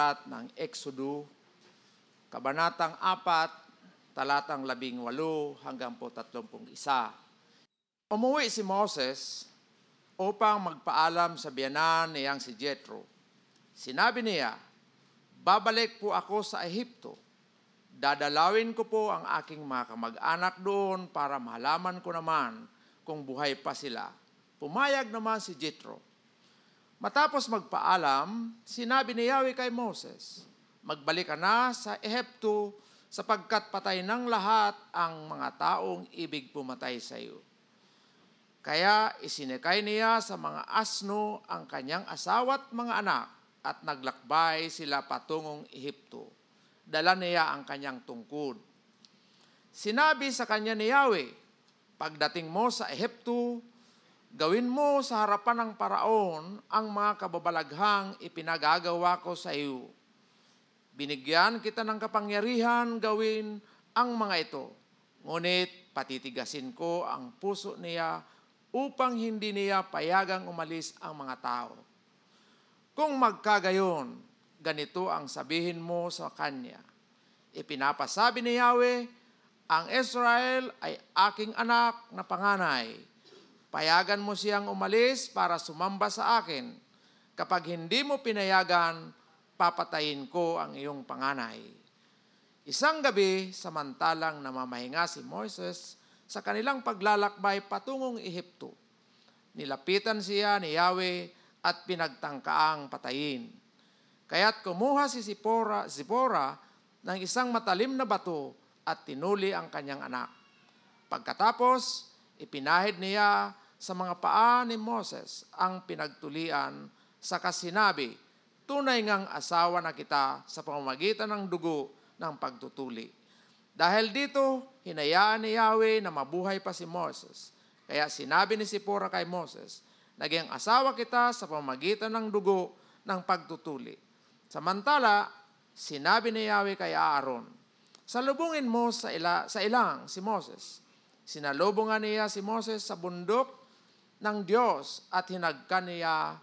aklat ng Exodo, Kabanatang 4, talatang 18 hanggang po 31. Umuwi si Moses upang magpaalam sa biyanan niyang si Jethro. Sinabi niya, babalik po ako sa Ehipto. Dadalawin ko po ang aking mga kamag-anak doon para malaman ko naman kung buhay pa sila. Pumayag naman si Jethro. Matapos magpaalam, sinabi ni Yahweh kay Moses, Magbalik ka na sa Ehipto sapagkat patay ng lahat ang mga taong ibig pumatay sa iyo. Kaya isinikay niya sa mga asno ang kanyang asawa't mga anak at naglakbay sila patungong Ehipto. Dala niya ang kanyang tungkod. Sinabi sa kanya ni Yahweh, Pagdating mo sa Ehipto, Gawin mo sa harapan ng paraon ang mga kababalaghang ipinagagawa ko sa iyo. Binigyan kita ng kapangyarihan gawin ang mga ito. Ngunit patitigasin ko ang puso niya upang hindi niya payagang umalis ang mga tao. Kung magkagayon, ganito ang sabihin mo sa kanya. Ipinapasabi ni Yahweh, ang Israel ay aking anak na panganay Payagan mo siyang umalis para sumamba sa akin. Kapag hindi mo pinayagan, papatayin ko ang iyong panganay. Isang gabi, samantalang namamahinga si Moses sa kanilang paglalakbay patungong Ehipto. Nilapitan siya ni Yahweh at pinagtangkaang patayin. Kaya't kumuha si Zipora, Zipora ng isang matalim na bato at tinuli ang kanyang anak. Pagkatapos, ipinahid niya sa mga paa ni Moses ang pinagtulian sa kasinabi, tunay ngang asawa na kita sa pamamagitan ng dugo ng pagtutuli. Dahil dito, hinayaan ni Yahweh na mabuhay pa si Moses. Kaya sinabi ni Sipora kay Moses, naging asawa kita sa pamamagitan ng dugo ng pagtutuli. Samantala, sinabi ni Yahweh kay Aaron, Salubungin mo sa, ila, sa ilang si Moses. Sinalubungan niya si Moses sa bundok ng Diyos at hinagkan niya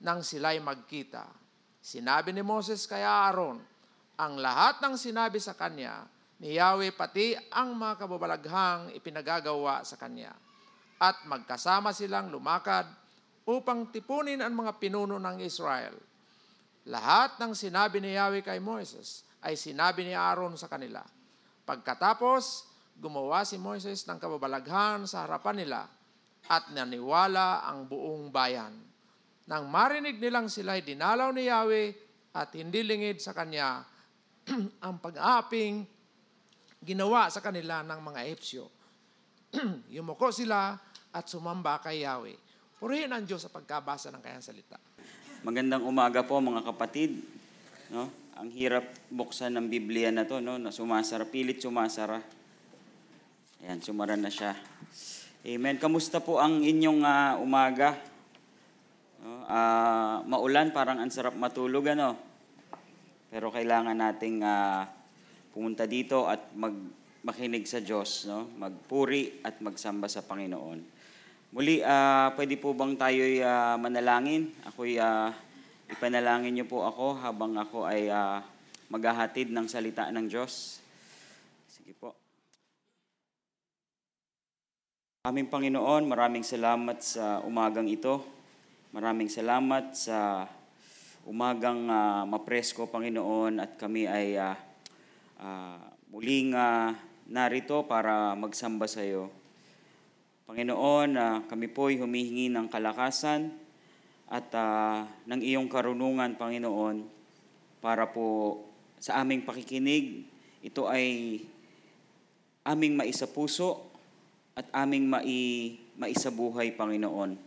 nang sila'y magkita. Sinabi ni Moses kay Aaron, ang lahat ng sinabi sa kanya ni Yahweh pati ang mga kababalaghang ipinagagawa sa kanya. At magkasama silang lumakad upang tipunin ang mga pinuno ng Israel. Lahat ng sinabi ni Yahweh kay Moses ay sinabi ni Aaron sa kanila. Pagkatapos, gumawa si Moses ng kababalaghan sa harapan nila at naniwala ang buong bayan. Nang marinig nilang sila'y dinalaw ni Yahweh at hindi lingid sa kanya ang pag-aaping ginawa sa kanila ng mga Epsyo. Yumuko sila at sumamba kay Yahweh. Purihin ang Diyos sa pagkabasa ng kanyang salita. Magandang umaga po mga kapatid. No? Ang hirap buksan ng Biblia na to, no? na sumasara, pilit sumasara. Ayan, sumara na siya. Amen. Kamusta po ang inyong uh, umaga? Uh, maulan, parang ang sarap matulog, ano? Pero kailangan nating uh, pumunta dito at mag, makinig sa Diyos, no? magpuri at magsamba sa Panginoon. Muli, uh, pwede po bang tayo'y uh, manalangin? Ako'y uh, ipanalangin niyo po ako habang ako ay uh, maghahatid ng salita ng Diyos. Sige po. Aming Panginoon, maraming salamat sa umagang ito. Maraming salamat sa umagang uh, mapresko, Panginoon, at kami ay uh, uh, muling uh, narito para magsamba sa iyo. Panginoon, uh, kami po'y humihingi ng kalakasan at uh, ng iyong karunungan, Panginoon, para po sa aming pakikinig, ito ay aming maisapuso at aming mai, maisabuhay, Panginoon.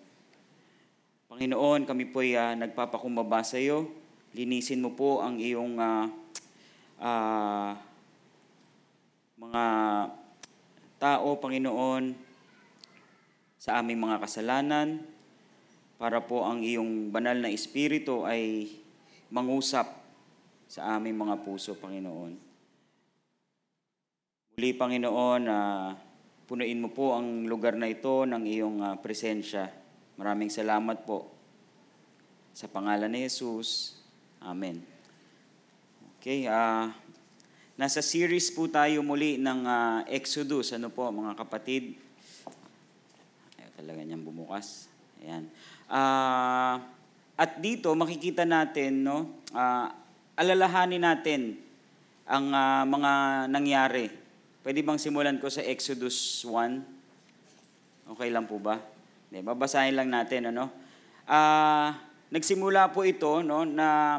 Panginoon, kami po ay uh, nagpapakumbaba sa iyo. Linisin mo po ang iyong uh, uh, mga tao, Panginoon, sa aming mga kasalanan, para po ang iyong banal na espiritu ay mangusap sa aming mga puso, Panginoon. Muli, Panginoon, uh, Punuin mo po ang lugar na ito ng iyong uh, presensya. Maraming salamat po. Sa pangalan ni Jesus. Amen. Okay, ah nasa series po tayo muli ng ah, Exodus. Ano po, mga kapatid? Ayaw talaga niyang bumukas. Ayan. Ah, at dito, makikita natin, no, ah, alalahanin natin ang ah, mga nangyari. Pwede bang simulan ko sa Exodus 1? Okay lang po ba? Hindi, babasahin lang natin, ano? Ah, nagsimula po ito, no, na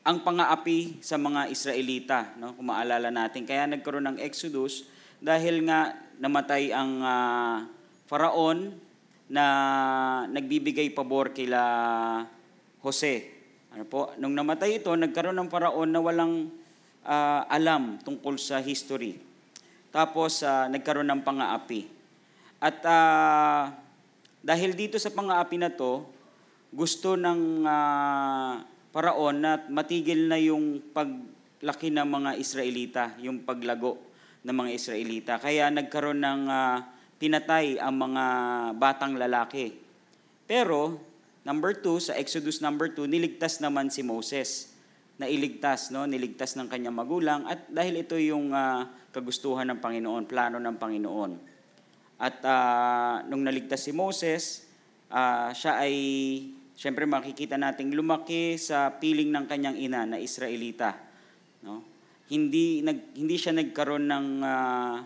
ang pangaapi sa mga Israelita, no? Kung maalala natin, kaya nagkaroon ng Exodus dahil nga namatay ang ah, Faraon na nagbibigay pabor kila Jose. Ano po? Nung namatay ito, nagkaroon ng Faraon na walang ah, alam tungkol sa history. Tapos ah, nagkaroon ng pangaapi. At ah, dahil dito sa pangaapi na to, gusto ng ah, paraon na matigil na yung paglaki ng mga Israelita, yung paglago ng mga Israelita. Kaya nagkaroon ng ah, pinatay ang mga batang lalaki. Pero, number two, sa Exodus number two, niligtas naman si Moses. Nailigtas, no? niligtas ng kanyang magulang at dahil ito yung ah, kagustuhan ng Panginoon, plano ng Panginoon. At ah, nung naligtas si Moses, ah, siya ay, siyempre makikita nating lumaki sa piling ng kanyang ina na Israelita. No? Hindi, nag, hindi siya nagkaroon ng ah,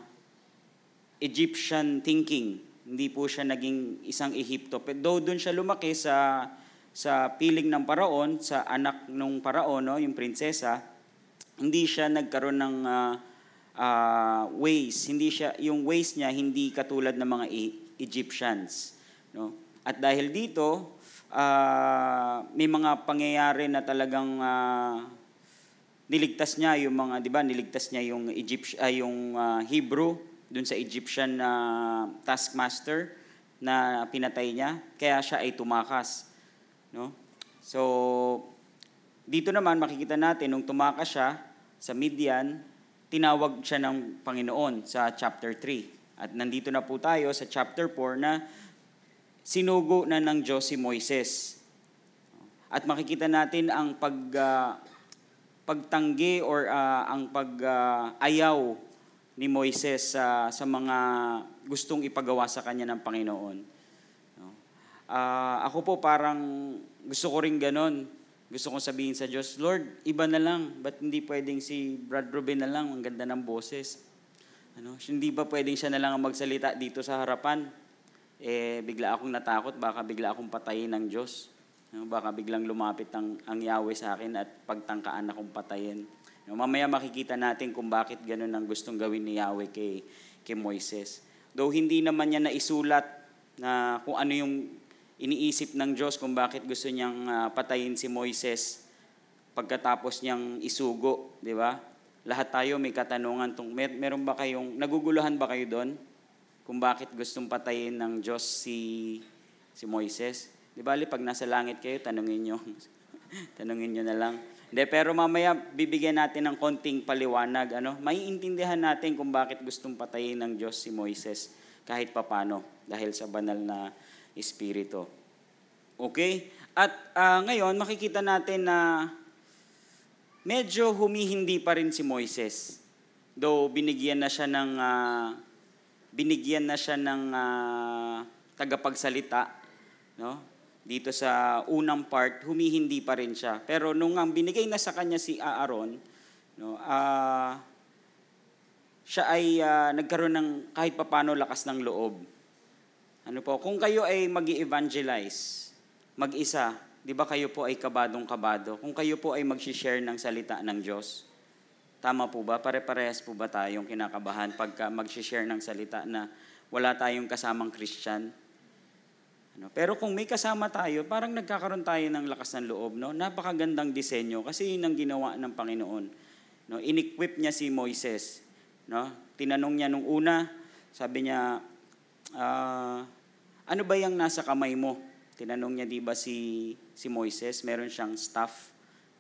Egyptian thinking. Hindi po siya naging isang Ehipto. Though doon siya lumaki sa, sa piling ng paraon, sa anak ng paraon, no, yung prinsesa, hindi siya nagkaroon ng ah, ah, ways. Hindi siya, yung ways niya hindi katulad ng mga E- Egyptians. No? At dahil dito, ah, may mga pangyayari na talagang ah, niligtas niya yung mga, 'di ba? Niligtas niya yung Egypt ay yung ah, Hebrew dun sa Egyptian na taskmaster na pinatay niya, kaya siya ay tumakas, no? So dito naman makikita natin nung tumakas siya sa Midian, tinawag siya ng Panginoon sa chapter 3. At nandito na po tayo sa chapter 4 na sinugo na ng Diyos si Moises. At makikita natin ang pag ah, pagtanggi or ah, ang pag-ayaw ni Moises sa sa mga gustong ipagawa sa kanya ng Panginoon. Ah, ako po parang gusto ko rin ganon. Gusto kong sabihin sa Diyos, Lord, iba na lang. Ba't hindi pwedeng si Brad Ruben na lang? Ang ganda ng boses. Ano, hindi ba pwedeng siya na lang ang magsalita dito sa harapan? Eh, bigla akong natakot, baka bigla akong patayin ng Diyos. No, baka biglang lumapit ang, ang Yahweh sa akin at pagtangkaan akong patayin. No, mamaya makikita natin kung bakit ganun ang gustong gawin ni Yahweh kay, kay Moises. Though hindi naman niya naisulat na kung ano yung iniisip ng Diyos kung bakit gusto niyang ah, patayin si Moises pagkatapos niyang isugo, di ba? Lahat tayo may katanungan tung mer- meron ba kayong naguguluhan ba kayo doon kung bakit gustong patayin ng Diyos si si Moises? Di ba, pag nasa langit kayo, tanungin niyo. tanungin niyo na lang. Hindi, pero mamaya bibigyan natin ng konting paliwanag. Ano? Maiintindihan natin kung bakit gustong patayin ng Diyos si Moises kahit papano dahil sa banal na espiritu. Okay? At ah, ngayon, makikita natin na medyo humihindi pa rin si Moises. Though binigyan na siya ng ah, binigyan na siya ng ah, tagapagsalita, no? Dito sa unang part, humihindi pa rin siya. Pero nung ang binigay na sa kanya si Aaron, no, ah siya ay ah, nagkaroon ng kahit papano lakas ng loob. Ano po, kung kayo ay mag evangelize mag-isa, di ba kayo po ay kabadong-kabado? Kung kayo po ay mag-share ng salita ng Diyos, tama po ba? Pare-parehas po ba tayong kinakabahan pagka mag-share ng salita na wala tayong kasamang Christian? Ano? Pero kung may kasama tayo, parang nagkakaroon tayo ng lakas ng loob. No? Napakagandang disenyo kasi yun ang ginawa ng Panginoon. No? In-equip niya si Moises. No? Tinanong niya nung una, sabi niya, ah, ano ba yung nasa kamay mo? Tinanong niya, di ba si, si Moises, meron siyang staff,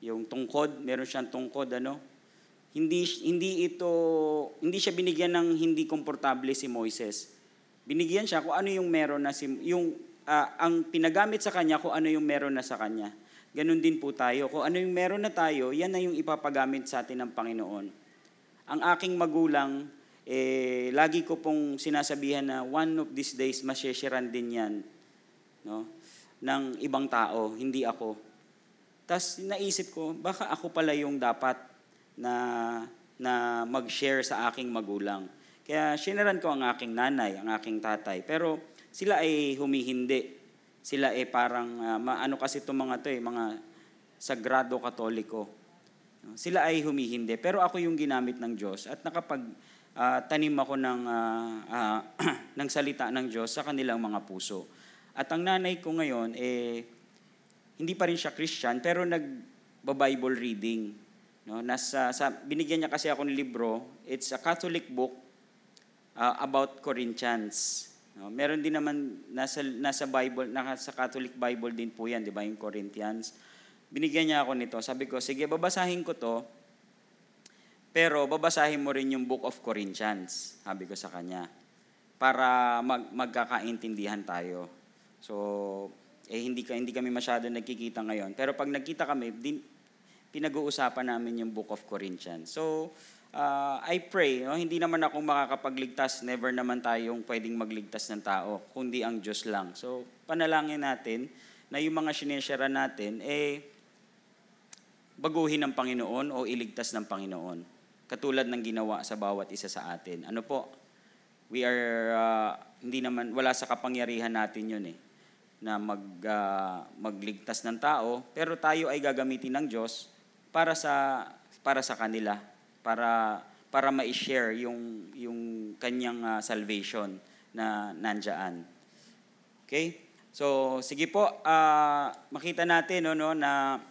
yung tungkod, meron siyang tungkod, ano? Hindi, hindi ito, hindi siya binigyan ng hindi komportable si Moises. Binigyan siya kung ano yung meron na si, yung, ah, ang pinagamit sa kanya kung ano yung meron na sa kanya. ganun din po tayo. Kung ano yung meron na tayo, yan na yung ipapagamit sa atin ng Panginoon. Ang aking magulang, eh, lagi ko pong sinasabihan na one of these days, masyeshiran din yan no? Ng ibang tao, hindi ako. Tapos naisip ko, baka ako pala yung dapat na, na mag-share sa aking magulang. Kaya shinaran ko ang aking nanay, ang aking tatay. Pero sila ay humihindi. Sila ay parang, uh, ano kasi itong mga to eh, mga sagrado katoliko. Sila ay humihindi. Pero ako yung ginamit ng Diyos at nakapag uh, tanim ako ng, uh, uh, ng salita ng Diyos sa kanilang mga puso. At ang nanay ko ngayon, eh, hindi pa rin siya Christian, pero nag-Bible reading. No? Nasa, sa, binigyan niya kasi ako ng libro. It's a Catholic book uh, about Corinthians. No? Meron din naman nasa, nasa Bible, nasa Catholic Bible din po yan, di ba, yung Corinthians. Binigyan niya ako nito. Sabi ko, sige, babasahin ko to, pero babasahin mo rin yung Book of Corinthians, sabi ko sa kanya, para mag, magkakaintindihan tayo. So, eh hindi ka hindi kami masyado nagkikita ngayon. Pero pag nagkita kami, din, pinag-uusapan namin yung Book of Corinthians. So, uh, I pray, no? hindi naman ako makakapagligtas, never naman tayong pwedeng magligtas ng tao, kundi ang Diyos lang. So, panalangin natin na yung mga sineshare natin, eh, baguhin ng Panginoon o iligtas ng Panginoon katulad ng ginawa sa bawat isa sa atin. Ano po? We are, uh, hindi naman, wala sa kapangyarihan natin yun eh, na mag, uh, magligtas ng tao, pero tayo ay gagamitin ng Diyos para sa, para sa kanila, para, para ma-share yung, yung kanyang uh, salvation na nandyan. Okay? So, sige po, uh, makita natin no, no, na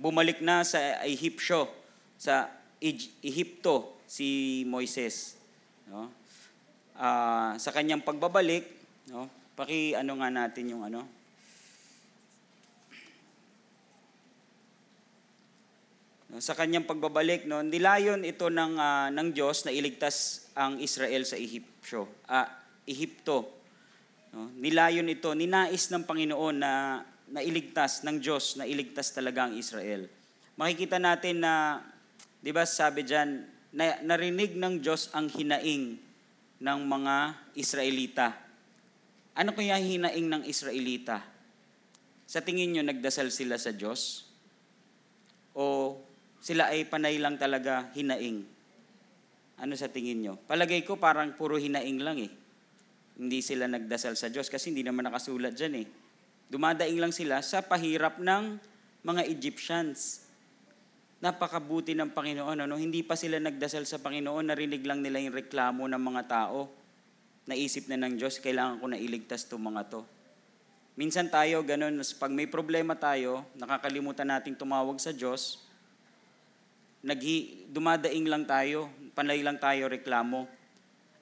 bumalik na sa Ehipsyo, sa Ehipto si Moises. No? Uh, sa kanyang pagbabalik, no? Paki ano nga natin yung ano, sa kanyang pagbabalik no nilayon ito ng uh, ng Diyos na iligtas ang Israel sa Ehipto uh, Ehipto. No nilayon ito ninais ng Panginoon na nailigtas ng Diyos na iligtas talaga ang Israel. Makikita natin na Di ba sabi diyan, na, narinig ng Diyos ang hinaing ng mga Israelita. Ano kaya hinaing ng Israelita? Sa tingin nyo, nagdasal sila sa Diyos? O sila ay panay lang talaga hinaing? Ano sa tingin nyo? Palagay ko parang puro hinaing lang eh. Hindi sila nagdasal sa Diyos kasi hindi naman nakasulat dyan eh. Dumadaing lang sila sa pahirap ng mga Egyptians napakabuti ng Panginoon. Ano? Hindi pa sila nagdasal sa Panginoon, narinig lang nila yung reklamo ng mga tao. Naisip na ng Diyos, kailangan ko na iligtas itong mga to. Minsan tayo, ganun, pag may problema tayo, nakakalimutan nating tumawag sa Diyos, naghi, dumadaing lang tayo, panay lang tayo reklamo.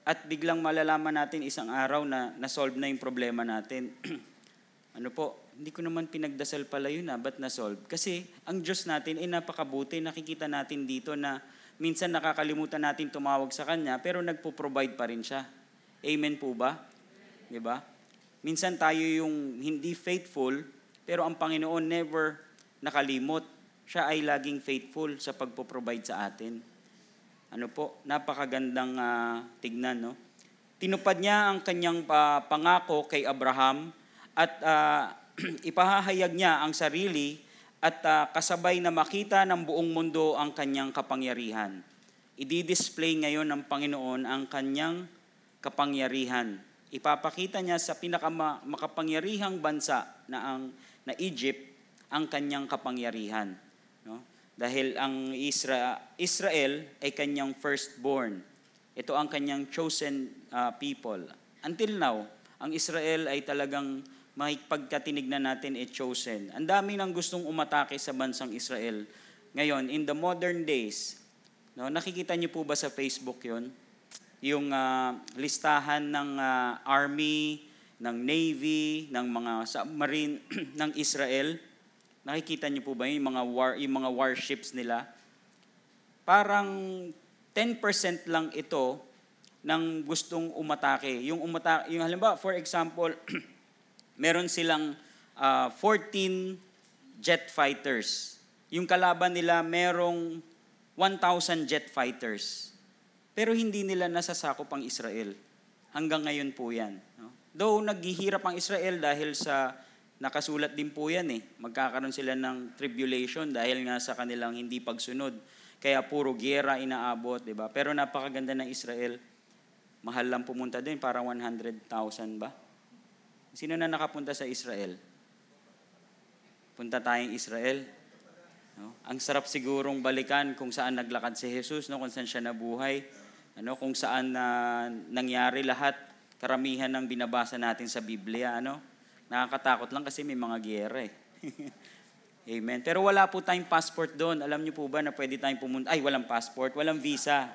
At biglang malalaman natin isang araw na na-solve na yung problema natin. ano po, hindi ko naman pinagdasal pala yun na, ah, ba't na-solve? Kasi ang Diyos natin ay napakabuti. Nakikita natin dito na minsan nakakalimutan natin tumawag sa Kanya, pero nagpo-provide pa rin siya. Amen po ba? Di ba? Minsan tayo yung hindi faithful, pero ang Panginoon never nakalimot. Siya ay laging faithful sa pagpo-provide sa atin. Ano po? Napakagandang uh, tignan, no? Tinupad niya ang kanyang uh, pangako kay Abraham at uh, ipahahayag niya ang sarili at uh, kasabay na makita ng buong mundo ang kanyang kapangyarihan. Idi-display ngayon ng Panginoon ang kanyang kapangyarihan. Ipapakita niya sa pinakamakapangyarihang bansa na ang na Egypt ang kanyang kapangyarihan. No? Dahil ang Isra, Israel ay kanyang firstborn. Ito ang kanyang chosen uh, people. Until now, ang Israel ay talagang makipagkatinignan natin e chosen. Ang dami nang gustong umatake sa bansang Israel. Ngayon, in the modern days, no, nakikita niyo po ba sa Facebook yon Yung uh, listahan ng uh, army, ng navy, ng mga submarine ng Israel. Nakikita niyo po ba yung mga war yung mga warships nila? Parang 10% lang ito ng gustong umatake. Yung umatake, yung halimbawa for example, meron silang uh, ah, 14 jet fighters. Yung kalaban nila merong 1,000 jet fighters. Pero hindi nila nasasakop ang Israel. Hanggang ngayon po yan. No? Though naghihirap ang Israel dahil sa nakasulat din po yan eh. Magkakaroon sila ng tribulation dahil nga sa kanilang hindi pagsunod. Kaya puro gera inaabot, di ba? Pero napakaganda ng Israel. Mahal lang pumunta din, parang 100,000 ba? Sino na nakapunta sa Israel? Punta tayong Israel. No? Ang sarap sigurong balikan kung saan naglakad si Jesus, no? kung saan siya nabuhay, ano? kung saan na nangyari lahat, karamihan ng binabasa natin sa Biblia. Ano? Nakakatakot lang kasi may mga giyera eh. Amen. Pero wala po tayong passport doon. Alam niyo po ba na pwede tayong pumunta? Ay, walang passport, walang visa.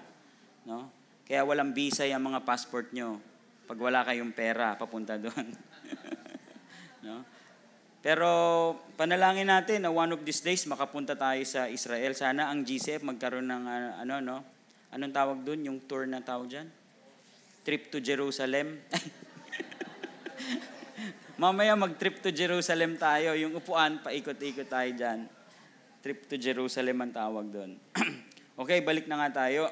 No? Kaya walang visa yung mga passport nyo. Pag wala kayong pera, papunta doon. no? Pero panalangin natin na one of these days makapunta tayo sa Israel. Sana ang GCF magkaroon ng uh, ano no? Anong tawag doon? Yung tour na tawag diyan? Trip to Jerusalem. Mamaya mag-trip to Jerusalem tayo. Yung upuan, paikot-ikot tayo dyan. Trip to Jerusalem ang tawag doon. okay, balik na nga tayo.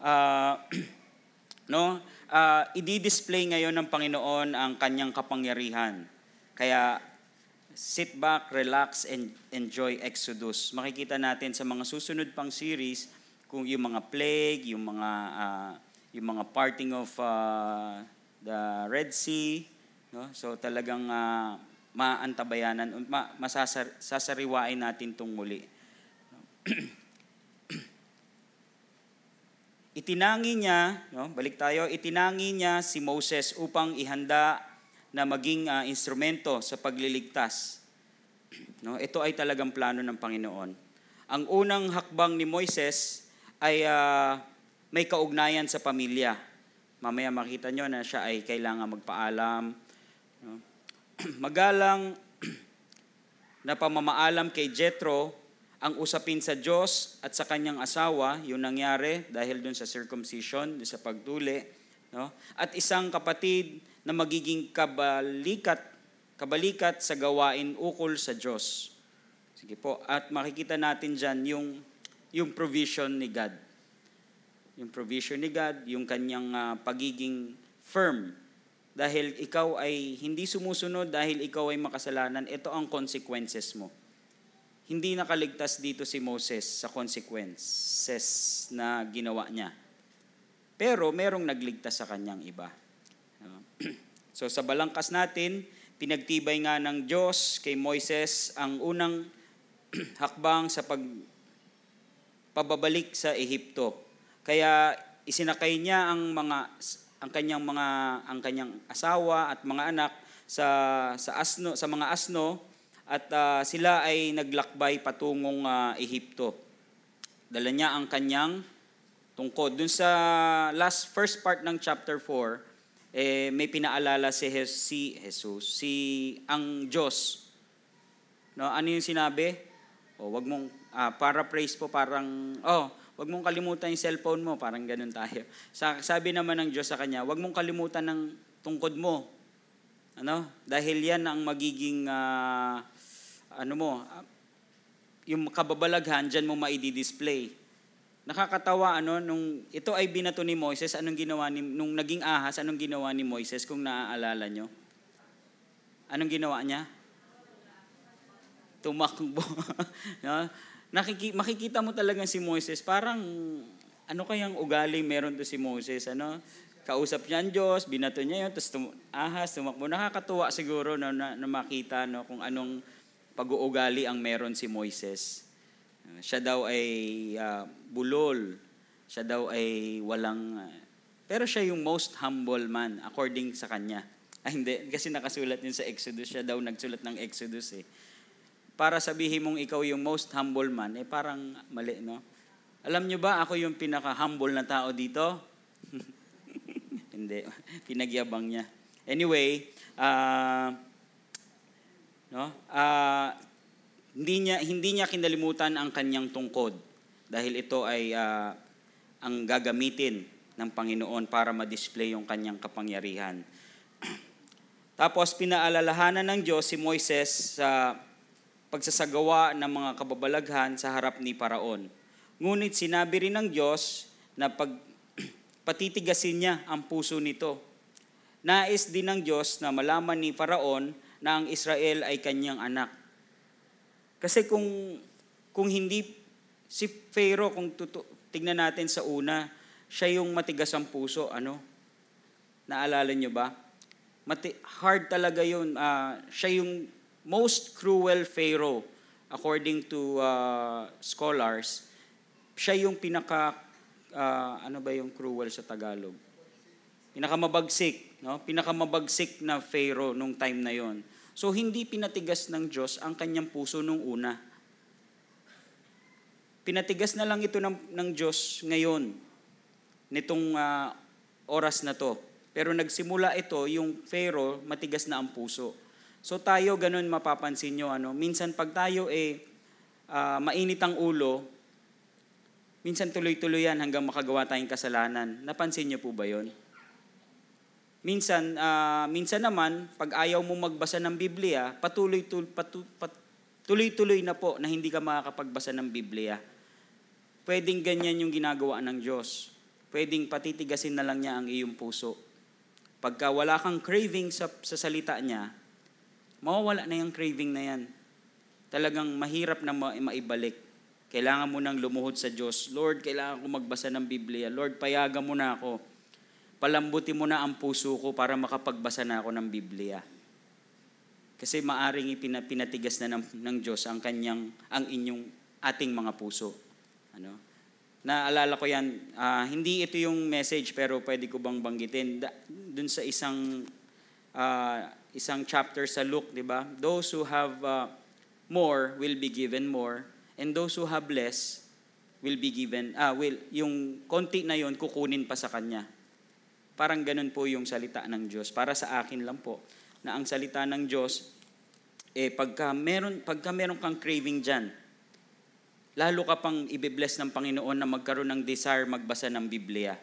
uh, no? Uh, i-display ngayon ng Panginoon ang kanyang kapangyarihan. Kaya sit back, relax, and enjoy Exodus. Makikita natin sa mga susunod pang series kung yung mga plague, yung mga uh, yung mga parting of uh, the Red Sea, no? So talagang uh, maantabayanan, ma, masasar, natin tong muli. itinangi niya, no? balik tayo, itinangi niya si Moses upang ihanda na maging uh, instrumento sa pagliligtas. No, ito ay talagang plano ng Panginoon. Ang unang hakbang ni Moises ay uh, may kaugnayan sa pamilya. Mamaya makita nyo na siya ay kailangan magpaalam. Magalang na pamamaalam kay Jethro ang usapin sa Diyos at sa kanyang asawa, yung nangyari dahil dun sa circumcision, dun sa pagtuli. No? At isang kapatid na magiging kabalikat, kabalikat sa gawain ukol sa Diyos. Sige po, at makikita natin dyan yung, yung provision ni God. Yung provision ni God, yung kanyang uh, pagiging firm. Dahil ikaw ay hindi sumusunod, dahil ikaw ay makasalanan, ito ang consequences mo. Hindi nakaligtas dito si Moses sa consequences na ginawa niya. Pero merong nagligtas sa kanyang iba. so sa balangkas natin, pinagtibay nga ng Diyos kay Moises ang unang hakbang sa pag pababalik sa Ehipto. Kaya isinakay niya ang mga ang kanyang mga ang kanyang asawa at mga anak sa sa asno sa mga asno at uh, sila ay naglakbay patungong uh, Ehipto. Dala niya ang kanyang tungkod. Dun sa last first part ng chapter 4, eh, may pinaalala si, Je- si Jesus, si ang Diyos. No, ano yung sinabi? O, wag mong uh, paraphrase po parang oh, wag mong kalimutan yung cellphone mo, parang ganun tayo. Sa, sabi naman ng Diyos sa kanya, wag mong kalimutan ng tungkod mo. Ano? Dahil yan ang magiging uh, ano mo, uh, yung kababalaghan diyan mo maidi-display. Nakakatawa ano nung ito ay binato ni Moises, anong ginawa ni nung naging ahas, anong ginawa ni Moises kung naaalala nyo? Anong ginawa niya? Tumakbo. no? Nakiki, makikita mo talaga si Moises, parang ano kayang ugali meron to si Moses, ano? Kausap niya ang Diyos, binato niya yun, tapos tum- ahas, tumakbo. Nakakatuwa siguro no, na, na makita no, kung anong pag-uugali ang meron si Moises. Siya daw ay uh, bulol. Siya daw ay walang... Uh, pero siya yung most humble man according sa kanya. Ay hindi, kasi nakasulat yun sa Exodus. Siya daw nagsulat ng Exodus eh. Para sabihin mong ikaw yung most humble man, eh parang mali, no? Alam nyo ba, ako yung pinaka-humble na tao dito? hindi, pinagyabang niya. Anyway, uh, no? Uh, hindi niya hindi niya kinalimutan ang kanyang tungkod dahil ito ay uh, ang gagamitin ng Panginoon para ma-display yung kanyang kapangyarihan. Tapos pinaalalahanan ng Diyos si Moises sa pagsasagawa ng mga kababalaghan sa harap ni Paraon. Ngunit sinabi rin ng Diyos na pag patitigasin niya ang puso nito. Nais din ng Diyos na malaman ni Paraon na ang Israel ay kanyang anak. Kasi kung kung hindi si Pharaoh kung tutu- tignan natin sa una, siya yung matigas ang puso, ano? Naalala niyo ba? Mati- hard talaga yun. Ah, siya yung most cruel Pharaoh according to ah, scholars. Siya yung pinaka ah, ano ba yung cruel sa Tagalog? Pinakamabagsik, no? Pinakamabagsik na Pharaoh nung time na yon. So hindi pinatigas ng Diyos ang kanyang puso nung una. Pinatigas na lang ito ng, ng Diyos ngayon, nitong ah, oras na to. Pero nagsimula ito, yung Pharaoh, matigas na ang puso. So tayo, ganun mapapansin nyo, ano? minsan pag tayo eh, ah, mainit ang ulo, minsan tuloy-tuloy yan hanggang makagawa tayong kasalanan. Napansin nyo po ba yon? Minsan, ah, minsan naman, pag ayaw mo magbasa ng Biblia, patuloy, tul, patu, pat, tuloy-tuloy na po na hindi ka makakapagbasa ng Biblia. Pwedeng ganyan yung ginagawa ng Diyos. Pwedeng patitigasin na lang niya ang iyong puso. Pagka wala kang craving sa, sa salita niya, mawawala na yung craving na yan. Talagang mahirap na ma- maibalik. Kailangan mo nang lumuhod sa Diyos. Lord, kailangan ko magbasa ng Biblia. Lord, payagan mo na ako. Palambuti mo na ang puso ko para makapagbasa na ako ng Biblia. Kasi maaring ipina- pinatigas na ng, ng Diyos ang kanyang ang inyong ating mga puso. Ano? Naalala ko yan, ah, hindi ito yung message pero pwede ko bang banggitin da, dun sa isang ah, isang chapter sa Luke, 'di ba? Those who have ah, more will be given more and those who have less will be given ah will yung konti na yon kukunin pa sa kanya. Parang ganun po yung salita ng Diyos. Para sa akin lang po na ang salita ng Diyos eh pagka meron pagka meron kang craving diyan, lalo ka pang ibibless ng Panginoon na magkaroon ng desire magbasa ng Biblia.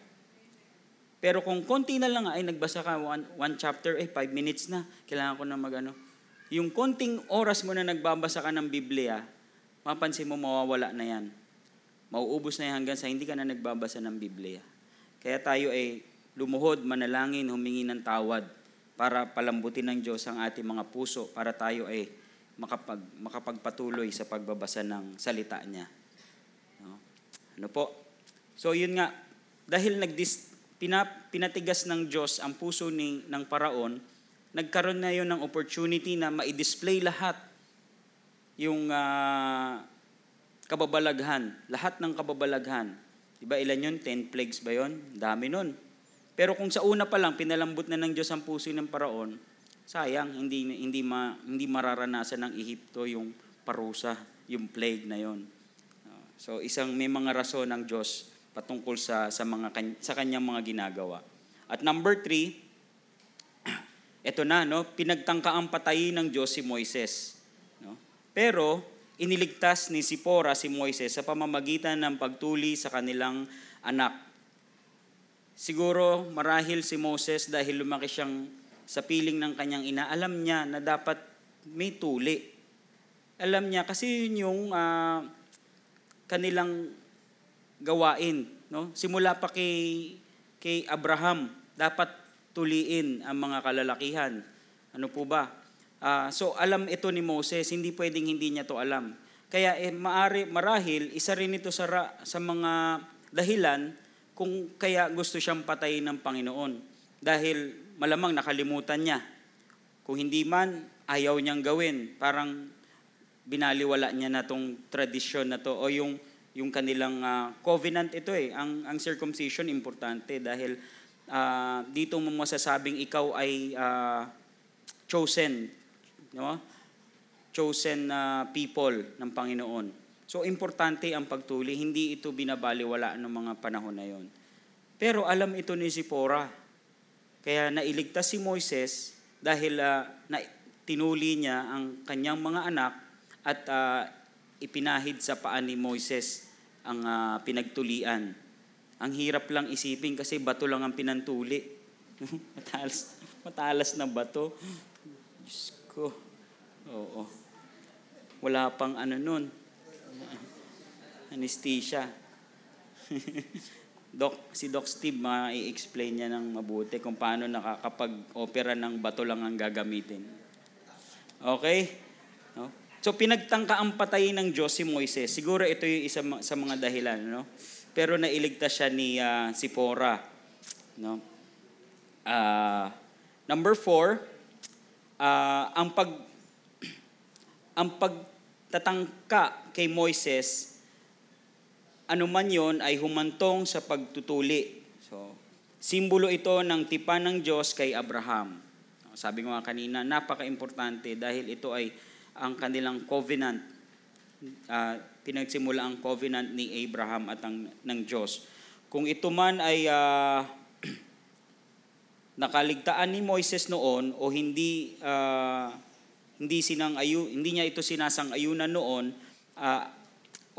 Pero kung konti na lang ay nagbasa ka one, one chapter, eh five minutes na, kailangan ko na magano. Yung konting oras mo na nagbabasa ka ng Biblia, mapansin mo mawawala na yan. Mauubos na yan hanggang sa hindi ka na nagbabasa ng Biblia. Kaya tayo ay lumuhod, manalangin, humingi ng tawad para palambutin ng Diyos ang ating mga puso para tayo ay makapag, makapagpatuloy sa pagbabasa ng salita niya. No? Ano po? So yun nga, dahil nagdis, pina, pinatigas ng Diyos ang puso ni, ng paraon, nagkaroon na yun ng opportunity na ma-display lahat yung ah, kababalaghan, lahat ng kababalaghan. Diba ilan yun? Ten plagues ba yun? Dami nun. Pero kung sa una pa lang, pinalambot na ng Diyos ang puso ng paraon, sayang, hindi, hindi, ma, hindi mararanasan ng Ehipto yung parusa, yung plague na yon. Uh, so isang may mga rason ng Diyos patungkol sa sa mga sa kanyang mga ginagawa. At number three, ito na no, pinagtangkaang patayin ng Diyos si Moises, no? Pero iniligtas ni Sipora si Moises sa pamamagitan ng pagtuli sa kanilang anak. Siguro marahil si Moses dahil lumaki siyang sa piling ng kanyang ina, alam niya na dapat may tuli. Alam niya kasi yun yung ah, kanilang gawain. No? Simula pa kay, kay Abraham, dapat tuliin ang mga kalalakihan. Ano po ba? Ah, so alam ito ni Moses, hindi pwedeng hindi niya to alam. Kaya eh, maari, marahil, isa rin ito sa, ra- sa mga dahilan kung kaya gusto siyang patayin ng Panginoon. Dahil malamang nakalimutan niya. Kung hindi man, ayaw niyang gawin. Parang binaliwala niya na tong tradisyon na to o yung yung kanilang ah, covenant ito eh. Ang ang circumcision importante dahil ah, dito mo masasabing ikaw ay ah, chosen no chosen na people ng Panginoon. So importante ang pagtuli. Hindi ito binabaliwala ng mga panahon na yon pero alam ito ni Zipporah. Kaya nailigtas si Moises dahil ah, na, tinuli niya ang kanyang mga anak at ah, ipinahid sa paan ni Moises ang ah, pinagtulian. Ang hirap lang isipin kasi bato lang ang pinantuli. matalas, matalas na bato. Diyos ko. Oo. wala pang ano nun. Anesthesia. Doc, si Doc Steve, ma-explain niya ng mabuti kung paano nakakapag-opera ng bato lang ang gagamitin. Okay? So, pinagtangka ang patayin ng Diyos si Moises. Siguro ito yung isa sa mga dahilan. No? Pero nailigtas siya ni ah, Sipora. No? Ah, number four, ah, ang pag ang pagtatangka kay Moises ano man yon ay humantong sa pagtutuli. So, simbolo ito ng tipan ng Diyos kay Abraham. Sabi ko nga kanina, napaka-importante dahil ito ay ang kanilang covenant. Uh, pinagsimula ang covenant ni Abraham at ang, ng Diyos. Kung ito man ay uh, nakaligtaan ni Moises noon o hindi uh, hindi sinang ayu, hindi niya ito sinasang ayunan noon, uh,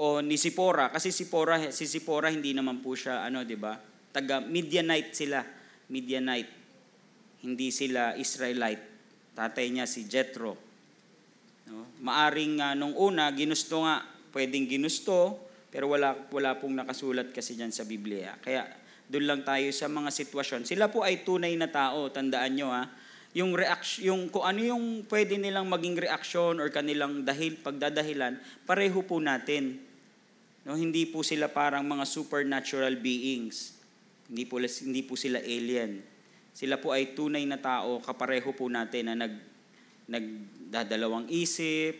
o ni Sipora kasi Sipora si Sipora hindi naman po siya ano 'di ba? Taga Midianite sila. Midianite. Hindi sila Israelite. Tatay niya si Jethro. No? Maaring uh, nung una ginusto nga, pwedeng ginusto, pero wala wala pong nakasulat kasi diyan sa Biblia. Kaya doon lang tayo sa mga sitwasyon. Sila po ay tunay na tao, tandaan nyo ha. Yung reaction, yung kung ano yung pwede nilang maging reaksyon or kanilang dahil pagdadahilan, pareho po natin. No, hindi po sila parang mga supernatural beings. Hindi po, hindi po sila alien. Sila po ay tunay na tao, kapareho po natin na nag, nagdadalawang isip,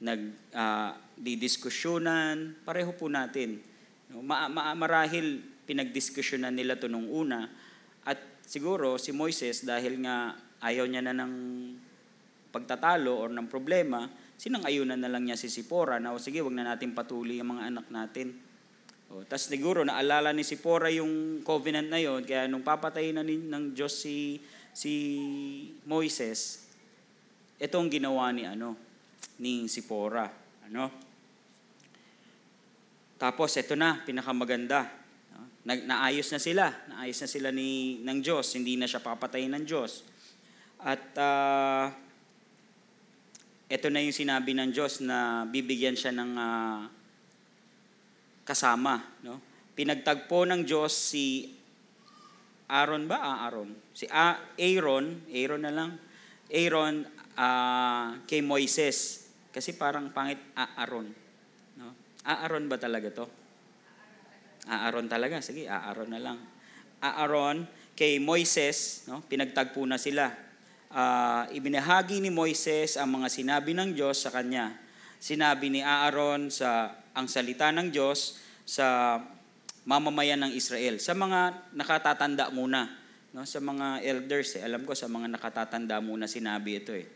nag uh, didiskusyonan, pareho po natin. No, ma, ma, marahil pinagdiskusyonan nila to nung una at siguro si Moises dahil nga ayaw niya na ng pagtatalo or ng problema, sinang-ayunan na lang niya si Sipora na, o sige, wag na natin patuli ang mga anak natin. O, Tapos siguro naalala ni Sipora yung covenant na yon kaya nung papatayin na ni, ng Diyos si, si Moises, ito ang ginawa ni, ano, ni Sipora. Ano? Tapos ito na, pinakamaganda. Na, naayos na sila. Naayos na sila ni, ng Diyos. Hindi na siya papatayin ng Diyos. At uh, ito na yung sinabi ng Diyos na bibigyan siya ng uh, kasama. No? Pinagtagpo ng Diyos si Aaron ba? Ah, Aaron. Si Aaron, Aaron na lang. Aaron uh, kay Moises. Kasi parang pangit Aaron. No? Aaron ba talaga to? Aaron talaga. Sige, Aaron na lang. Aaron kay Moises, no? pinagtagpo na sila uh, ibinahagi ni Moises ang mga sinabi ng Diyos sa kanya. Sinabi ni Aaron sa ang salita ng Diyos sa mamamayan ng Israel. Sa mga nakatatanda muna, no? sa mga elders, eh. alam ko sa mga nakatatanda muna sinabi ito eh.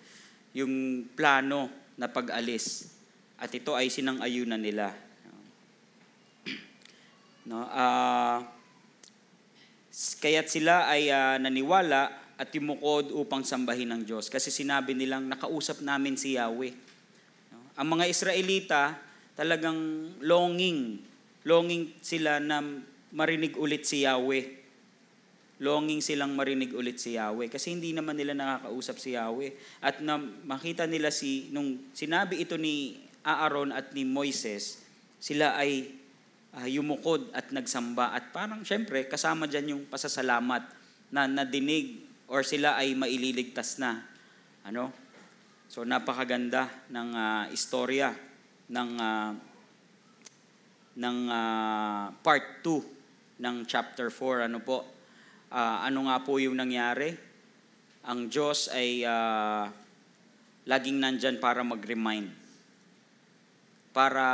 Yung plano na pag-alis. At ito ay sinang-ayunan nila. No, uh, kaya't sila ay uh, naniwala at yumukod upang sambahin ng Diyos. Kasi sinabi nilang, nakausap namin si Yahweh. Ang mga Israelita, talagang longing. Longing sila na marinig ulit si Yahweh. Longing silang marinig ulit si Yahweh. Kasi hindi naman nila nakakausap si Yahweh. At na makita nila si, nung sinabi ito ni Aaron at ni Moises, sila ay uh, yumukod at nagsamba. At parang syempre, kasama dyan yung pasasalamat na nadinig or sila ay maililigtas na. Ano? So napakaganda ng uh, istorya ng uh, ng uh, part 2 ng chapter 4 ano po uh, ano nga po yung nangyari ang Diyos ay uh, laging nandyan para mag-remind para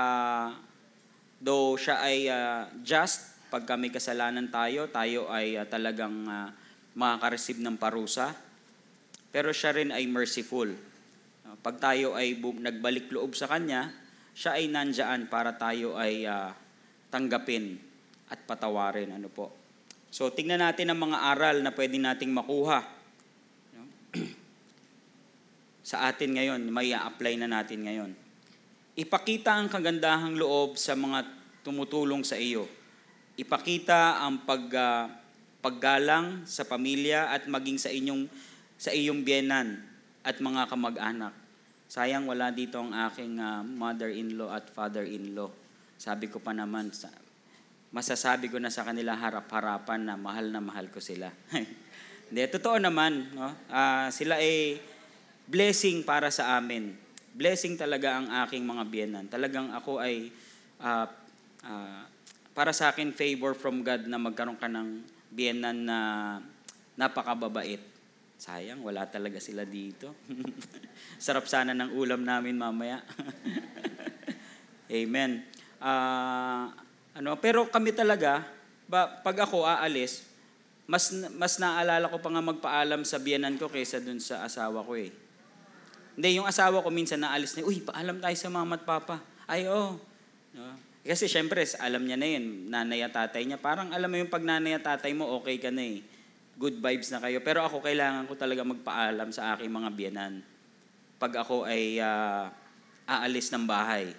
though siya ay uh, just pag kami kasalanan tayo tayo ay uh, talagang uh, makaka-receive ng parusa. Pero siya rin ay merciful. Pag tayo ay nagbalik loob sa Kanya, siya ay nandyan para tayo ay uh, tanggapin at patawarin. Ano po? So, tingnan natin ang mga aral na pwede nating makuha. sa atin ngayon, may apply na natin ngayon. Ipakita ang kagandahang loob sa mga tumutulong sa iyo. Ipakita ang pag, uh, paggalang sa pamilya at maging sa inyong sa iyong biyenan at mga kamag-anak. sayang wala dito ang aking ah, mother-in-law at father-in-law. Sabi ko pa naman, masasabi ko na sa kanila harap-harapan na mahal na mahal ko sila. Hindi, totoo naman. No? Ah, sila ay blessing para sa amin. Blessing talaga ang aking mga biyenan. Talagang ako ay ah, ah, para sa akin favor from God na magkaroon ka ng biyenan na napakababait. Sayang, wala talaga sila dito. Sarap sana ng ulam namin mamaya. Amen. Ah, ano, pero kami talaga, ba, pag ako aalis, mas mas naalala ko pa nga magpaalam sa biyanan ko kaysa dun sa asawa ko eh. Hindi, yung asawa ko minsan naalis na, uy, paalam tayo sa mama at papa. Ay, oo. No? Kasi syempre, alam niya na yun, nanay at tatay niya. Parang alam mo yung pag nanay at tatay mo, okay ka na eh. Good vibes na kayo. Pero ako, kailangan ko talaga magpaalam sa aking mga biyanan. Pag ako ay ah, aalis ng bahay.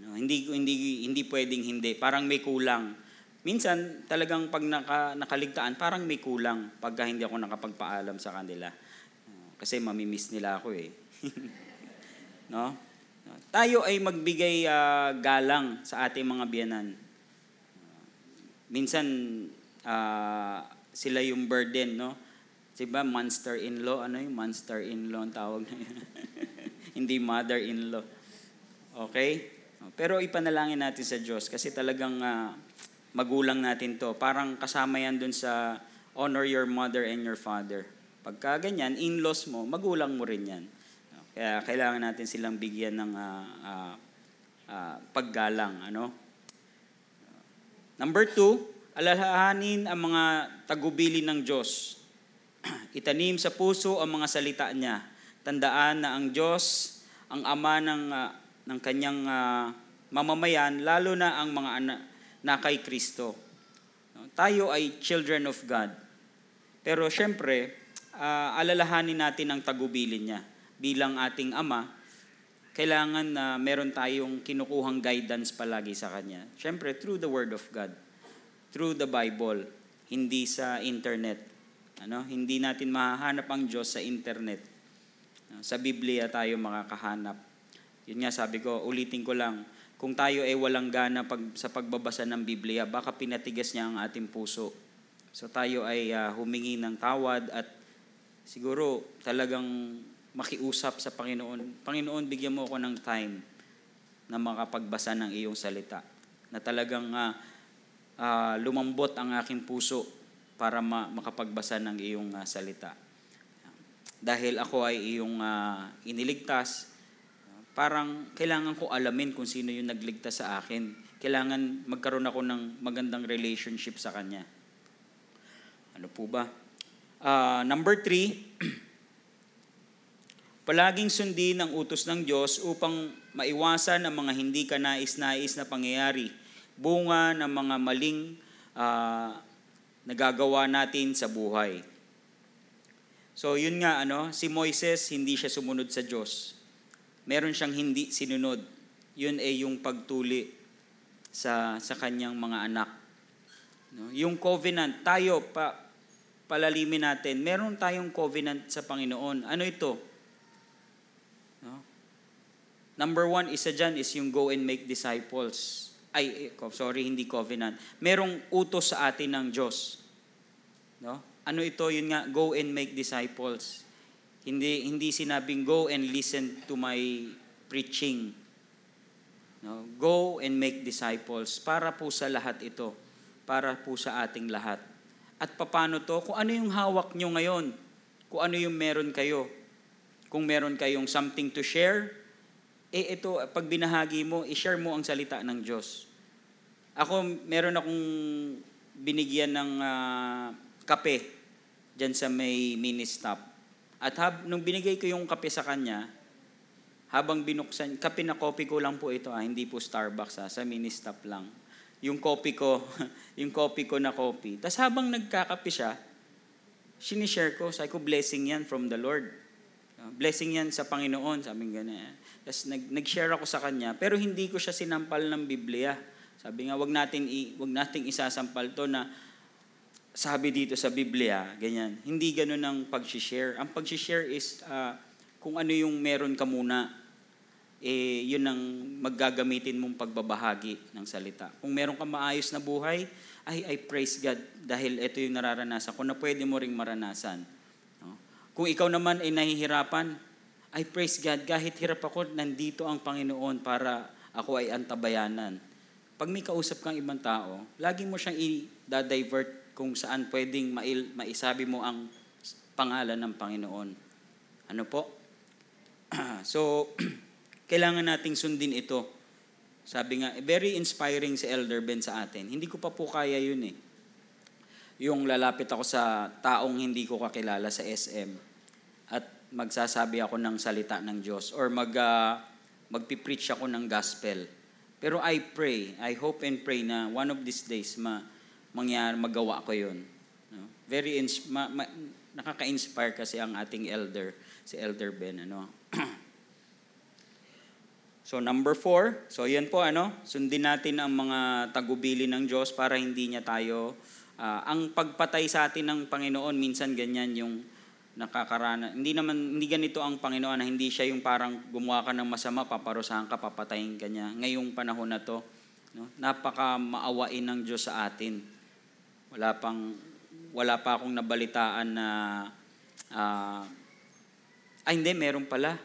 Ano, hindi hindi hindi pwedeng hindi. Parang may kulang. Minsan talagang pag naka, nakaligtaan, parang may kulang pagka hindi ako nakapagpaalam sa kanila. Uh, Kasi mamimiss nila ako eh. no? Tayo ay magbigay ah, galang sa ating mga biyanan. Minsan ah, sila yung burden, no? Diba, monster-in-law, ano yung monster-in-law ang tawag na yun? Hindi mother-in-law. Okay? Pero ipanalangin natin sa Diyos kasi talagang ah, magulang natin to. Parang kasama yan dun sa honor your mother and your father. Pagka ganyan, in-laws mo, magulang mo rin yan. Kaya kailangan natin silang bigyan ng ah, ah, ah, paggalang. Ano? Number two, alalahanin ang mga tagubili ng Diyos. Itanim sa puso ang mga salita niya. Tandaan na ang Diyos, ang ama ng, ah, ng kanyang ah, mamamayan, lalo na ang mga anak na kay Kristo. Tayo ay children of God. Pero syempre, ah, alalahanin natin ang tagubilin niya. Bilang ating ama, kailangan na meron tayong kinukuhang guidance palagi sa Kanya. Siyempre, through the Word of God. Through the Bible. Hindi sa internet. Ano? Hindi natin mahahanap ang Diyos sa internet. Sa Biblia tayo makakahanap. Yun nga sabi ko, ulitin ko lang, kung tayo ay walang gana pag, sa pagbabasa ng Biblia, baka pinatigas niya ang ating puso. So tayo ay ah, humingi ng tawad at siguro talagang makiusap sa Panginoon. Panginoon, bigyan mo ako ng time na makapagbasa ng iyong salita. Na talagang ah, ah, lumambot ang aking puso para ma- makapagbasa ng iyong ah, salita. Dahil ako ay iyong ah, iniligtas, parang kailangan ko alamin kung sino yung nagligtas sa akin. Kailangan magkaroon ako ng magandang relationship sa Kanya. Ano po ba? Ah, number three, palaging sundin ang utos ng Diyos upang maiwasan ang mga hindi ka nais-nais na pangyayari, bunga ng mga maling ah, nagagawa natin sa buhay. So yun nga ano, si Moises hindi siya sumunod sa Diyos. Meron siyang hindi sinunod. Yun ay yung pagtuli sa sa kanyang mga anak. No? Yung covenant, tayo pa palalimin natin. Meron tayong covenant sa Panginoon. Ano ito? No? Number one, isa dyan is yung go and make disciples. Ay, eh, sorry, hindi covenant. Merong utos sa atin ng Diyos. No? Ano ito? Yun nga, go and make disciples. Hindi hindi sinabing go and listen to my preaching. No? Go and make disciples. Para po sa lahat ito. Para po sa ating lahat. At paano to? Kung ano yung hawak nyo ngayon. Kung ano yung meron kayo. Kung meron kayong something to share, eh ito, pag binahagi mo, i-share mo ang salita ng Diyos. Ako, meron akong binigyan ng ah, kape dyan sa may mini stop. At hab, nung binigay ko yung kape sa kanya, habang binuksan, kape na kopi ko lang po ito, ah, hindi po Starbucks, ah, sa mini stop lang. Yung kopi ko, yung kopi ko na kopi. Tapos habang nagkakape siya, sinishare ko, sabi ko, blessing yan from the Lord. Uh, blessing yan sa Panginoon, sabi nga ganyan. Tapos nag, nag-share ako sa kanya, pero hindi ko siya sinampal ng Biblia. Sabi nga, wag natin, i, wag nating isasampal to na sabi dito sa Biblia, ganyan. Hindi ganun ang pag-share. Ang pag-share is uh, kung ano yung meron ka muna, eh, yun ang maggagamitin mong pagbabahagi ng salita. Kung meron ka maayos na buhay, ay, I praise God dahil ito yung nararanasan ko na pwede mo ring maranasan. No? Kung ikaw naman ay nahihirapan, I praise God kahit hirap ako, nandito ang Panginoon para ako ay antabayanan. Pag may kausap kang ibang tao, lagi mo siyang i-divert kung saan pwedeng mail, maisabi mo ang pangalan ng Panginoon. Ano po? so, kailangan nating sundin ito. Sabi nga, very inspiring si Elder Ben sa atin. Hindi ko pa po kaya yun eh. Yung lalapit ako sa taong hindi ko kakilala sa SM at magsasabi ako ng salita ng Diyos or mag, uh, magpipreach ako ng gospel. Pero I pray, I hope and pray na one of these days ma, mangyari, magawa ko yun. No? Very ins- ma, ma, nakaka-inspire kasi ang ating elder, si Elder Ben. Ano? So number four, so yan po ano, sundin natin ang mga tagubili ng Diyos para hindi niya tayo, uh, ang pagpatay sa atin ng Panginoon, minsan ganyan yung nakakarana. Hindi naman, hindi ganito ang Panginoon na hindi siya yung parang gumawa ka ng masama, paparusahan ka, papatayin ka niya. Ngayong panahon na to, no, napaka maawain ng Diyos sa atin. Wala pang, wala pa akong nabalitaan na, uh, ay hindi, meron pala.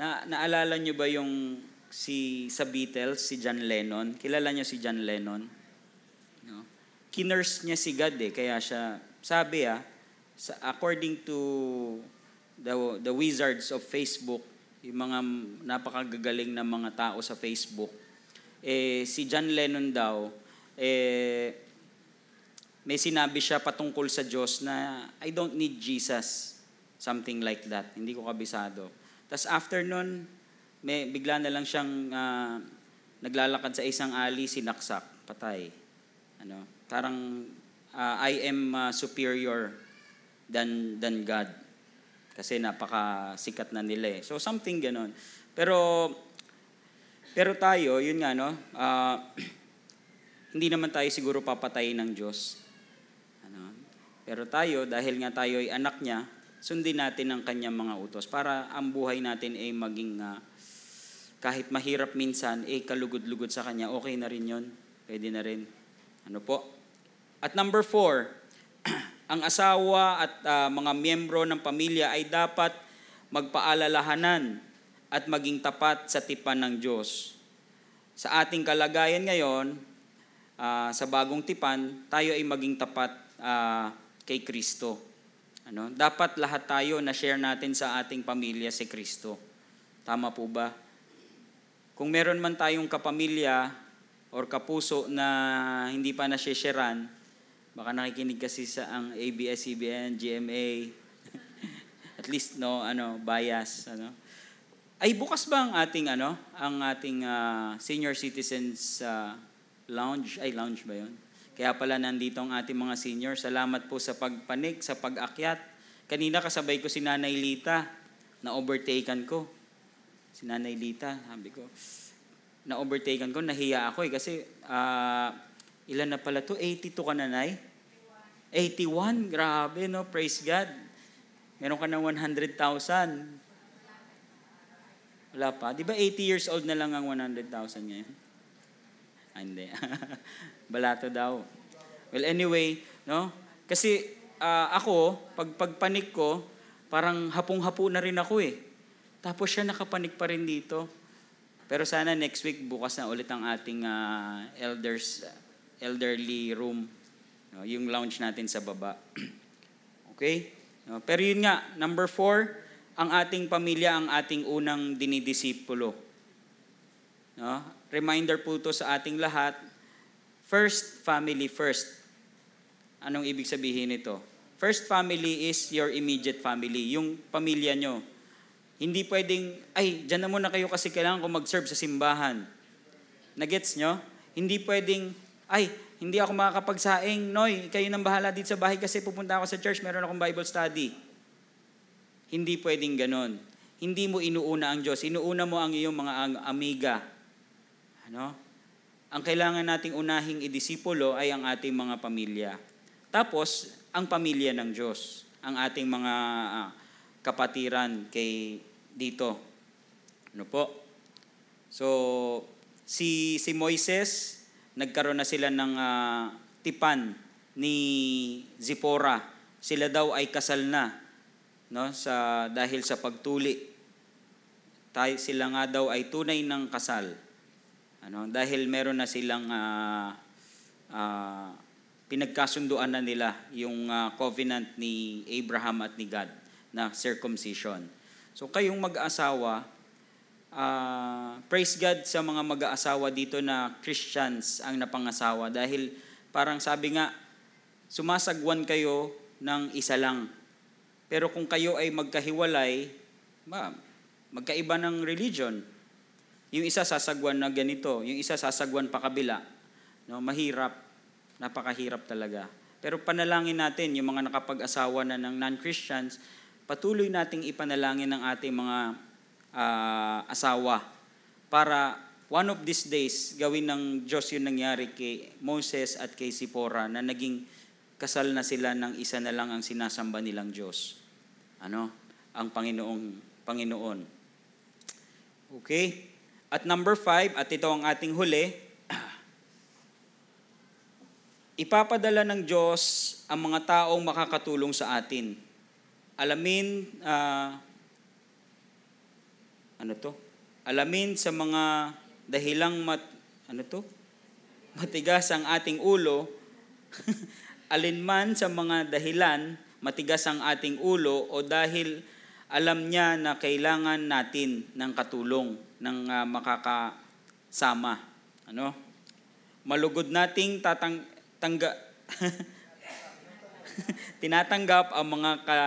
Na, naalala nyo ba yung si sa Beatles, si John Lennon. Kilala niyo si John Lennon? No? Kinurse niya si God eh, kaya siya, sabi ah, sa, according to the, the wizards of Facebook, yung mga napakagagaling na mga tao sa Facebook, eh, si John Lennon daw, eh, may sinabi siya patungkol sa Diyos na I don't need Jesus. Something like that. Hindi ko kabisado. Tapos after nun, may bigla na lang siyang uh, naglalakad sa isang ali, sinaksak, patay. Ano, parang uh, I am uh, superior than than God. Kasi napaka sikat na nila eh. So something ganon. Pero pero tayo, yun nga no, uh, hindi naman tayo siguro papatayin ng Diyos. Pero tayo, dahil nga tayo ay anak niya, sundin natin ang kanyang mga utos para ang buhay natin ay maging uh, kahit mahirap minsan, eh kalugod-lugod sa kanya, okay na rin yon Pwede na rin. Ano po? At number four, ang asawa at uh, mga miyembro ng pamilya ay dapat magpaalalahanan at maging tapat sa tipan ng Diyos. Sa ating kalagayan ngayon, uh, sa bagong tipan, tayo ay maging tapat uh, kay Kristo. Ano? Dapat lahat tayo na share natin sa ating pamilya si Kristo. Tama po ba? Kung meron man tayong kapamilya or kapuso na hindi pa nasisharean, baka nakikinig kasi sa ang ABS-CBN, GMA, at least no ano bias ano ay bukas ba ang ating ano ang ating uh, senior citizens uh, lounge ay lounge ba yon kaya pala nandito ang ating mga senior salamat po sa pagpanik sa pag-akyat kanina kasabay ko si Nanay Lita na overtaken ko si Nanay Lita, sabi ko, na-overtaken ko, nahiya ako eh, kasi uh, ilan na pala to? 82 ka na, Nay? 81, grabe, no? Praise God. Meron ka ng 100,000. Wala pa. Di ba 80 years old na lang ang 100,000 ngayon? Ah, hindi. Balato daw. Well, anyway, no? Kasi uh, ako, pag pagpanik ko, parang hapong-hapo na rin ako eh. Tapos siya nakapanik pa rin dito. Pero sana next week, bukas na ulit ang ating uh, elders, elderly room. No, yung lounge natin sa baba. okay? No, pero yun nga, number four, ang ating pamilya ang ating unang dinidisipulo. No? Reminder po to sa ating lahat, first family first. Anong ibig sabihin nito? First family is your immediate family, yung pamilya nyo hindi pwedeng, ay, dyan na muna kayo kasi kailangan ko mag-serve sa simbahan. Nagets nyo? Hindi pwedeng, ay, hindi ako makakapagsaing. Noy, kayo nang bahala dito sa bahay kasi pupunta ako sa church, meron akong Bible study. Hindi pwedeng ganon. Hindi mo inuuna ang Diyos. Inuuna mo ang iyong mga amiga. Ano? Ang kailangan nating unahing idisipulo ay ang ating mga pamilya. Tapos, ang pamilya ng Diyos. Ang ating mga uh, kapatiran kay dito. Ano po? So, si, si Moises, nagkaroon na sila ng ah, tipan ni Zipora. Sila daw ay kasal na no sa dahil sa pagtuli. Tay sila nga daw ay tunay ng kasal. Ano dahil meron na silang ah, ah, pinagkasunduan na nila yung ah, covenant ni Abraham at ni God na circumcision. So kayong mag-asawa, ah, praise God sa mga mag-aasawa dito na Christians ang napangasawa dahil parang sabi nga, sumasagwan kayo ng isa lang. Pero kung kayo ay magkahiwalay, ma, magkaiba ng religion. Yung isa sasagwan na ganito, yung isa sasagwan pa kabila. No, mahirap, napakahirap talaga. Pero panalangin natin yung mga nakapag-asawa na ng non-Christians, patuloy nating ipanalangin ng ating mga ah, asawa para one of these days gawin ng Diyos yung nangyari kay Moses at kay Sipora na naging kasal na sila ng isa na lang ang sinasamba nilang Diyos. Ano? Ang Panginoong Panginoon. Okay? At number five, at ito ang ating huli, ipapadala ng Diyos ang mga taong makakatulong sa atin. Alamin, ah, ano to? Alamin sa mga dahilang mat, ano to? Matigas ang ating ulo, alinman sa mga dahilan matigas ang ating ulo o dahil alam niya na kailangan natin ng katulong ng ah, makakasama. Ano? Malugod nating tatang tangga tinatanggap ang mga ka,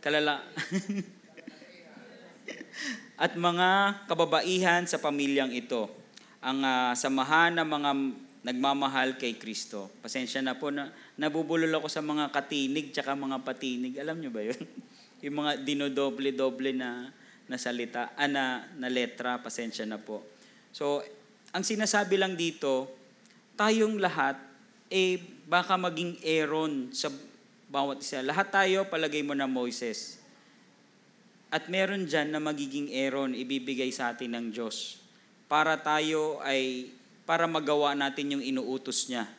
kalala at mga kababaihan sa pamilyang ito. Ang ah, samahan ng mga nagmamahal kay Kristo. Pasensya na po na nabubulol ako sa mga katinig tsaka mga patinig. Alam nyo ba yun? Yung mga dinodoble-doble na, na salita, ah, na, na letra, pasensya na po. So, ang sinasabi lang dito, tayong lahat, eh, baka maging Aaron sa bawat isa. Lahat tayo, palagay mo na Moises. At meron dyan na magiging Aaron, ibibigay sa atin ng Diyos. Para tayo ay, para magawa natin yung inuutos niya.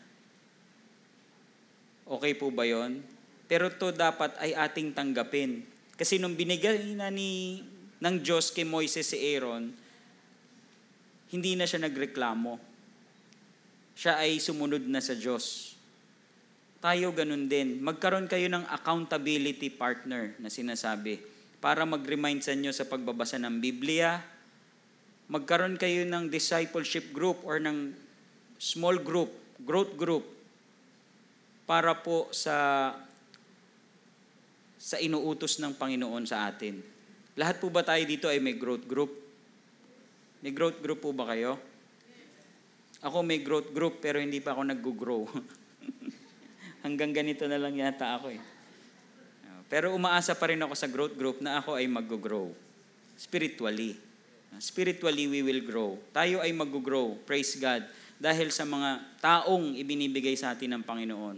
Okay po ba yon? Pero to dapat ay ating tanggapin. Kasi nung binigay na ni, ng Diyos kay Moises si Aaron, hindi na siya nagreklamo. Siya ay sumunod na sa Diyos. Tayo ganun din. Magkaroon kayo ng accountability partner na sinasabi para mag-remind sa inyo sa pagbabasa ng Biblia. Magkaroon kayo ng discipleship group or ng small group, growth group para po sa sa inuutos ng Panginoon sa atin. Lahat po ba tayo dito ay may growth group? May growth group po ba kayo? Ako may growth group pero hindi pa ako nag-grow. Hanggang ganito na lang yata ako eh. Pero umaasa pa rin ako sa growth group na ako ay mag-grow. Spiritually. Spiritually, we will grow. Tayo ay mag-grow. Praise God. Dahil sa mga taong ibinibigay sa atin ng Panginoon.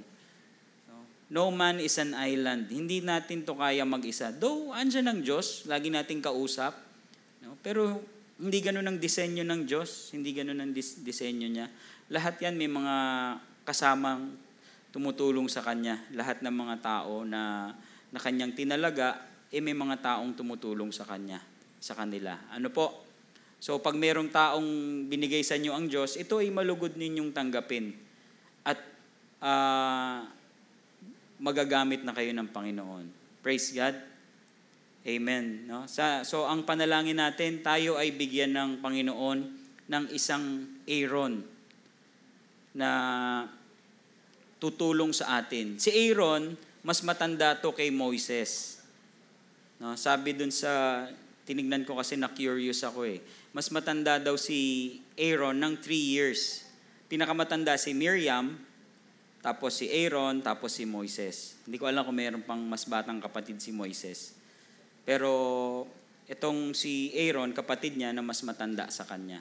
No man is an island. Hindi natin to kaya mag-isa. Though, andyan ang Diyos. Lagi nating kausap. No? Pero, hindi ganun ang disenyo ng Diyos. Hindi ganun ang dis- disenyo niya. Lahat yan may mga kasamang tumutulong sa Kanya. Lahat ng mga tao na, na Kanyang tinalaga, eh may mga taong tumutulong sa Kanya, sa kanila. Ano po? So pag merong taong binigay sa inyo ang Diyos, ito ay malugod ninyong tanggapin. At ah, magagamit na kayo ng Panginoon. Praise God. Amen. No? Sa, so ang panalangin natin, tayo ay bigyan ng Panginoon ng isang Aaron na tutulong sa atin. Si Aaron, mas matanda to kay Moises. No, sabi dun sa, tinignan ko kasi na curious ako eh. Mas matanda daw si Aaron ng 3 years. Pinakamatanda si Miriam, tapos si Aaron, tapos si Moises. Hindi ko alam kung mayroon pang mas batang kapatid si Moises. Pero itong si Aaron, kapatid niya na mas matanda sa kanya.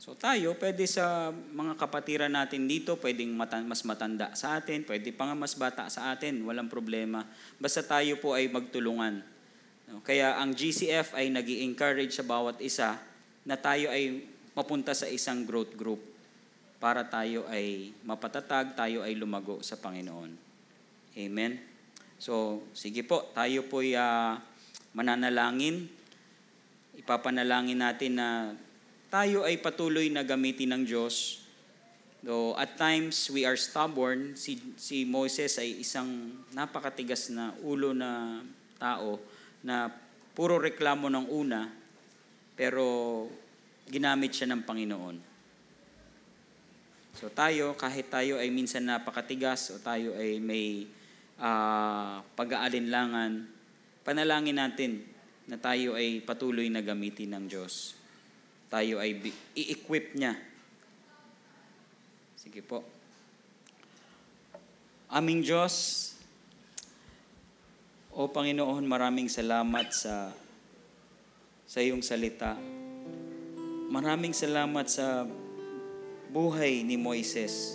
So tayo, pwede sa mga kapatiran natin dito, pwedeng mata- mas matanda sa atin, pwede pa nga mas bata sa atin, walang problema. Basta tayo po ay magtulungan. Kaya ang GCF ay nag encourage sa bawat isa na tayo ay mapunta sa isang growth group para tayo ay mapatatag, tayo ay lumago sa Panginoon. Amen. So, sige po, tayo po ay ah, mananalangin. Ipapanalangin natin na tayo ay patuloy na gamitin ng Diyos. Though at times we are stubborn, si, si Moses ay isang napakatigas na ulo na tao na puro reklamo ng una, pero ginamit siya ng Panginoon. So tayo, kahit tayo ay minsan napakatigas o tayo ay may ah, pag-aalinlangan, panalangin natin na tayo ay patuloy na gamitin ng Diyos. Tayo ay i-equip niya. Sige po. Aming Diyos, O Panginoon, maraming salamat sa sa iyong salita. Maraming salamat sa buhay ni Moises.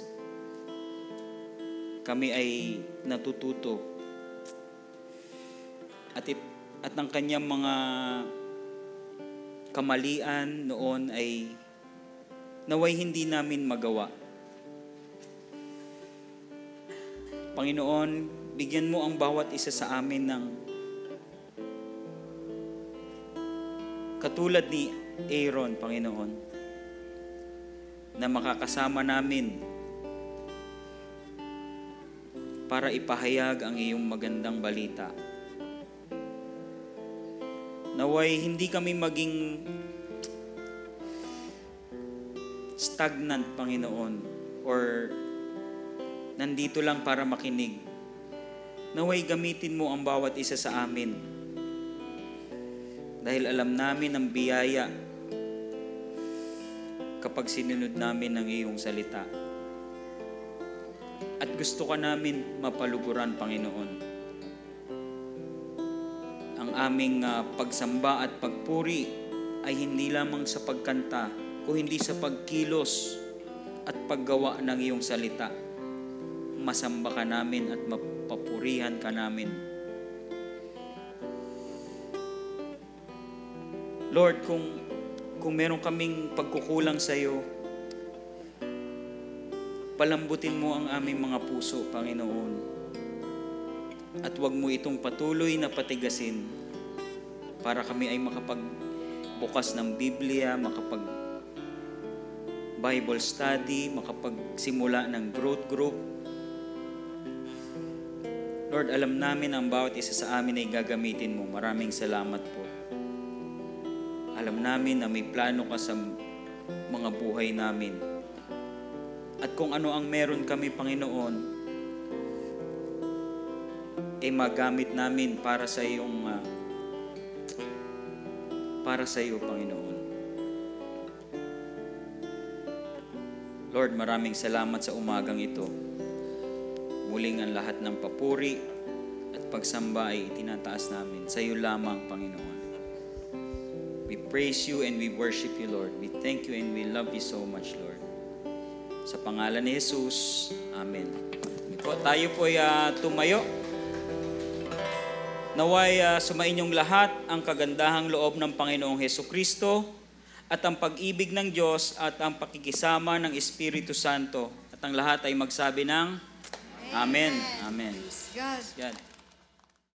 Kami ay natututo. At, it, at ng kanyang mga kamalian noon ay naway hindi namin magawa. Panginoon, bigyan mo ang bawat isa sa amin ng katulad ni Aaron, Panginoon, na makakasama namin para ipahayag ang iyong magandang balita. Naway hindi kami maging stagnant, Panginoon, or nandito lang para makinig. Naway gamitin mo ang bawat isa sa amin. Dahil alam namin ang biyaya kapag sinunod namin ang iyong salita. At gusto ka namin mapaluguran, Panginoon. Ang aming ah, pagsamba at pagpuri ay hindi lamang sa pagkanta, kung hindi sa pagkilos at paggawa ng iyong salita masamba ka namin at mapapurihan ka namin. Lord, kung kung meron kaming pagkukulang sa iyo, palambutin mo ang aming mga puso, Panginoon. At huwag mo itong patuloy na patigasin para kami ay makapagbukas ng Biblia, makapag Bible study, makapagsimula ng growth group, Lord, alam namin ang bawat isa sa amin ay gagamitin mo. Maraming salamat po. Alam namin na may plano ka sa mga buhay namin. At kung ano ang meron kami, Panginoon, ay magamit namin para sa iyong ah, para sa iyo, Panginoon. Lord, maraming salamat sa umagang ito. Muling ang lahat ng papuri at pagsamba ay itinataas namin. Sa iyo lamang, Panginoon. Praise you and we worship you, Lord. We thank you and we love you so much, Lord. Sa pangalan ni Jesus, Amen. Po, tayo po ay ah, tumayo. Naway uh, sumainyong lahat ang kagandahang loob ng Panginoong Heso Kristo at ang pag-ibig ng Diyos at ang pakikisama ng Espiritu Santo. At ang lahat ay magsabi ng Amen. Amen. God. Yan.